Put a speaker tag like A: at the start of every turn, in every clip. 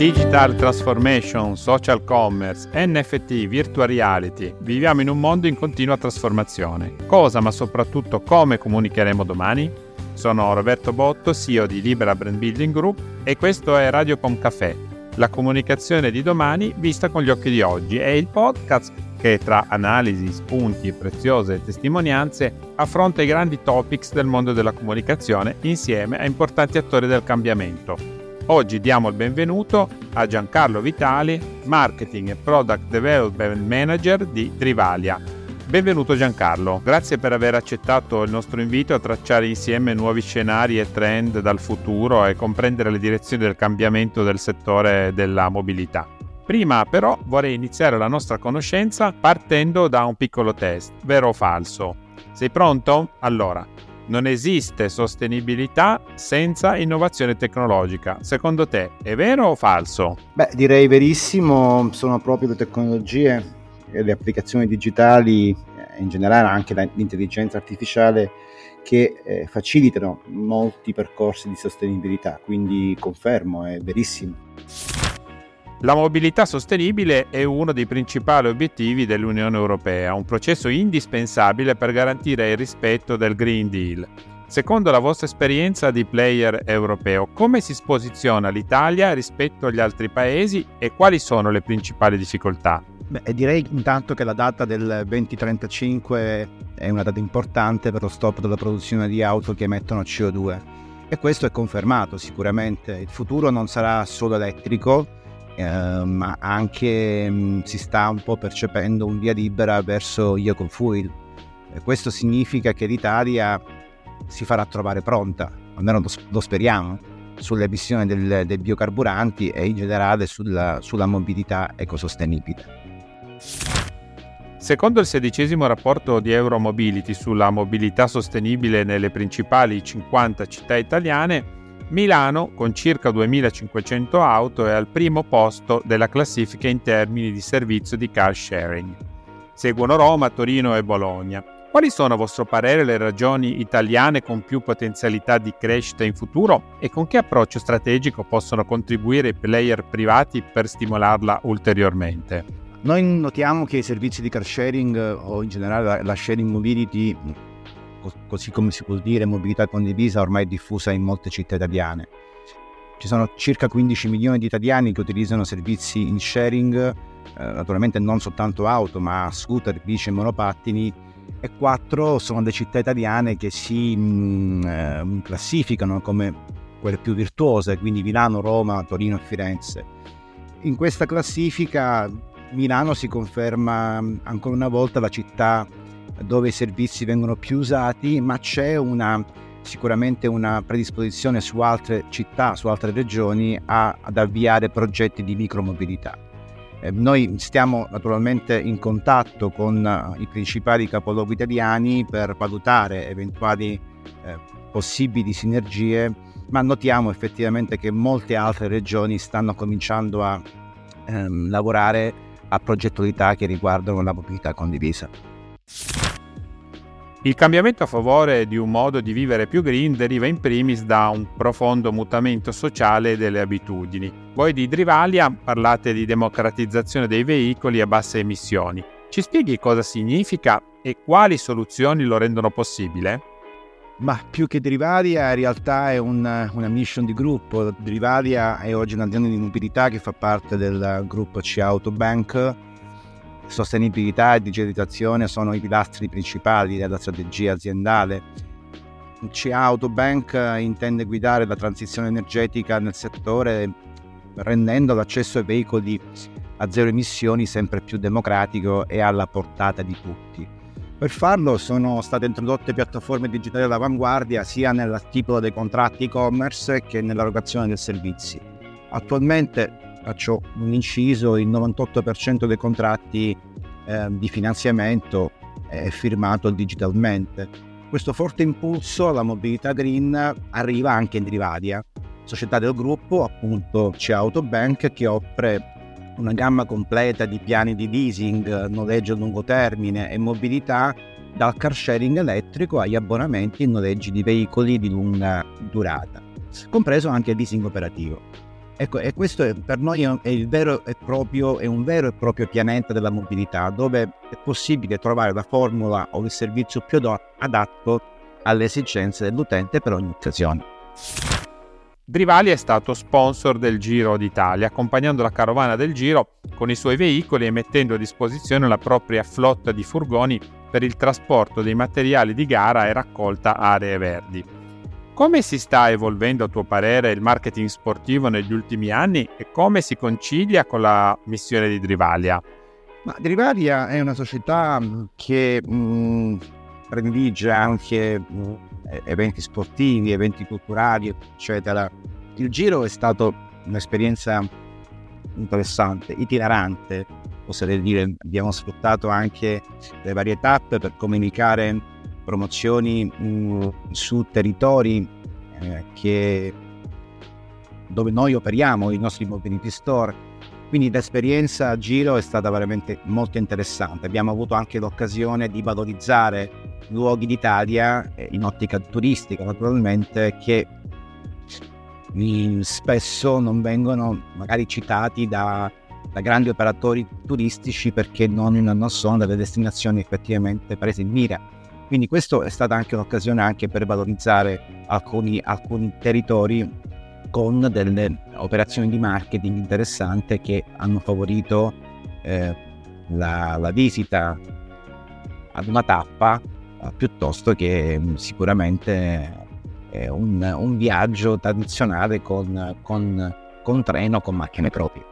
A: Digital transformation, social commerce, NFT, virtual reality. Viviamo in un mondo in continua trasformazione. Cosa, ma soprattutto come comunicheremo domani? Sono Roberto Botto, CEO di Libera Brand Building Group e questo è Radiocom Café, la comunicazione di domani vista con gli occhi di oggi. È il podcast che tra analisi, spunti preziose testimonianze affronta i grandi topics del mondo della comunicazione insieme a importanti attori del cambiamento. Oggi diamo il benvenuto a Giancarlo Vitali, Marketing e Product Development Manager di Trivalia. Benvenuto Giancarlo, grazie per aver accettato il nostro invito a tracciare insieme nuovi scenari e trend dal futuro e comprendere le direzioni del cambiamento del settore della mobilità. Prima però vorrei iniziare la nostra conoscenza partendo da un piccolo test, vero o falso. Sei pronto? Allora, non esiste sostenibilità senza innovazione tecnologica. Secondo te è vero o falso?
B: Beh, direi verissimo, sono proprio le tecnologie e le applicazioni digitali, eh, in generale anche l'intelligenza artificiale, che eh, facilitano molti percorsi di sostenibilità, quindi confermo, è verissimo.
A: La mobilità sostenibile è uno dei principali obiettivi dell'Unione Europea, un processo indispensabile per garantire il rispetto del Green Deal. Secondo la vostra esperienza di player europeo, come si posiziona l'Italia rispetto agli altri paesi e quali sono le principali difficoltà?
B: Beh, direi intanto che la data del 2035 è una data importante per lo stop della produzione di auto che emettono CO2 e questo è confermato sicuramente. Il futuro non sarà solo elettrico, ma anche mm, si sta un po' percependo un via libera verso io. E questo significa che l'Italia si farà trovare pronta, almeno lo, speriamo, sulle emissioni del, dei biocarburanti e in generale sulla, sulla mobilità ecosostenibile.
A: Secondo il sedicesimo rapporto di Euromobility sulla mobilità sostenibile nelle principali 50 città italiane, Milano, con circa 2500 auto, è al primo posto della classifica in termini di servizio di car sharing. Seguono Roma, Torino e Bologna. Quali sono a vostro parere le ragioni italiane con più potenzialità di crescita in futuro e con che approccio strategico possono contribuire i player privati per stimolarla ulteriormente?
B: Noi notiamo che i servizi di car sharing o in generale la sharing mobility così come si può dire, mobilità condivisa ormai diffusa in molte città italiane. Ci sono circa 15 milioni di italiani che utilizzano servizi in sharing, eh, naturalmente non soltanto auto, ma scooter, bici e monopattini, e 4 sono le città italiane che si mh, mm, eh, classificano come quelle più virtuose, quindi Milano, Roma, Torino e Firenze. In questa classifica Milano si conferma mm, ancora una volta la città dove i servizi vengono più usati, ma c'è una, sicuramente una predisposizione su altre città, su altre regioni a, ad avviare progetti di micromobilità. Eh, noi stiamo naturalmente in contatto con uh, i principali capoluoghi italiani per valutare eventuali eh, possibili sinergie, ma notiamo effettivamente che molte altre regioni stanno cominciando a ehm, lavorare a progettualità che riguardano la mobilità condivisa.
A: Il cambiamento a favore di un modo di vivere più green deriva in primis da un profondo mutamento sociale delle abitudini. Voi di Drivalia parlate di democratizzazione dei veicoli a basse emissioni. Ci spieghi cosa significa e quali soluzioni lo rendono possibile?
B: Ma più che Drivalia in realtà è una, una mission di gruppo. Drivalia è oggi un'azienda di mobilità che fa parte del gruppo C Autobank Sostenibilità e digitalizzazione sono i pilastri principali della strategia aziendale. CA Autobank intende guidare la transizione energetica nel settore rendendo l'accesso ai veicoli a zero emissioni sempre più democratico e alla portata di tutti. Per farlo sono state introdotte piattaforme digitali all'avanguardia sia nel tipo dei contratti e-commerce che nell'erogazione dei servizi. Attualmente faccio un inciso, il 98% dei contratti eh, di finanziamento è firmato digitalmente. Questo forte impulso alla mobilità green arriva anche in Drivadia, società del gruppo, appunto c'è Autobank che offre una gamma completa di piani di leasing, noleggio a lungo termine e mobilità dal car sharing elettrico agli abbonamenti e noleggi di veicoli di lunga durata, compreso anche il leasing operativo. Ecco, e questo è, per noi è, vero proprio, è un vero e proprio pianeta della mobilità, dove è possibile trovare la formula o il servizio più adatto alle esigenze dell'utente per ogni occasione.
A: Drivali è stato sponsor del Giro d'Italia, accompagnando la carovana del Giro con i suoi veicoli e mettendo a disposizione la propria flotta di furgoni per il trasporto dei materiali di gara e raccolta aree verdi. Come si sta evolvendo a tuo parere il marketing sportivo negli ultimi anni e come si concilia con la missione di Drivalia?
B: Ma Drivalia è una società mm, che mh, mm, predilige anche mh, mm, eventi sportivi, eventi culturali, eccetera. Il giro è stato un'esperienza interessante, itinerante, oserei dire, abbiamo sfruttato anche le varie tappe per comunicare promozioni mh, mm, su territori eh, che, dove noi operiamo, i nostri mobility store. Quindi l'esperienza a giro è stata veramente molto interessante. Abbiamo avuto anche l'occasione di valorizzare luoghi d'Italia eh, in ottica turistica, naturalmente, che spesso non vengono magari citati da, da grandi operatori turistici perché non, non sono delle destinazioni effettivamente prese in mira quindi questa è stata anche un'occasione anche per valorizzare alcuni, alcuni territori con delle operazioni di marketing interessanti che hanno favorito eh, la, la, visita ad una tappa eh, piuttosto che mm, sicuramente eh, un, un, viaggio tradizionale con, con, con treno, con macchine proprie.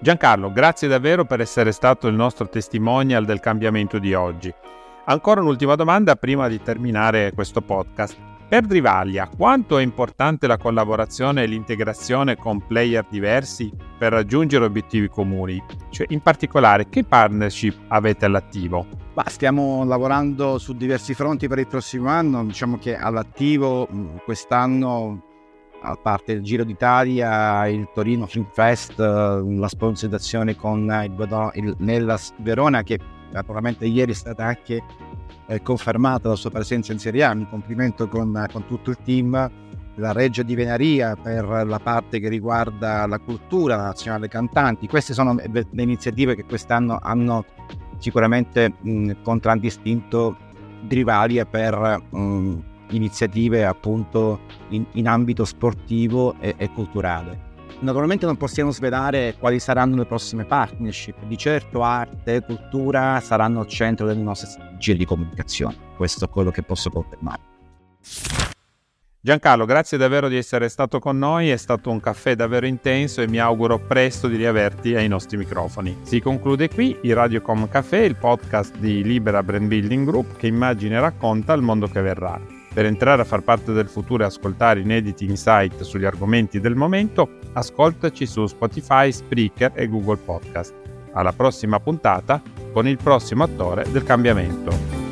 A: Giancarlo, grazie davvero per essere stato il nostro testimonial del cambiamento di oggi. Ancora un'ultima domanda prima di terminare questo podcast. Per Drivalia, quanto è importante la collaborazione e l'integrazione con player diversi per raggiungere obiettivi comuni? Cioè, in particolare, che partnership avete all'attivo?
B: Bah, stiamo lavorando su diversi fronti per il prossimo anno. Diciamo che all'attivo quest'anno, a parte il Giro d'Italia, il Torino Film Fest, la sponsorizzazione con il, il Nellas Verona, che naturalmente ieri è stata anche eh, confermata la sua presenza in Serie A, mi complimento con, con tutto il team, la Reggio di Venaria per la parte che riguarda la cultura, la nazionale cantanti, queste sono le iniziative che quest'anno hanno sicuramente mh, contraddistinto Drivalia per mh, iniziative appunto in, in ambito sportivo e, e culturale. Naturalmente non possiamo svelare quali saranno le prossime partnership, di certo arte e cultura saranno al centro delle nostre giri di comunicazione, questo è quello che posso confermare.
A: Giancarlo, grazie davvero di essere stato con noi, è stato un caffè davvero intenso e mi auguro presto di riaverti ai nostri microfoni. Si conclude qui il Radiocom Café, il podcast di Libera Brand Building Group che immagina e racconta il mondo che verrà. Per entrare a far parte del futuro e ascoltare inediti insight sugli argomenti del momento, ascoltaci su Spotify, Spreaker e Google Podcast. Alla prossima puntata con il prossimo attore del cambiamento.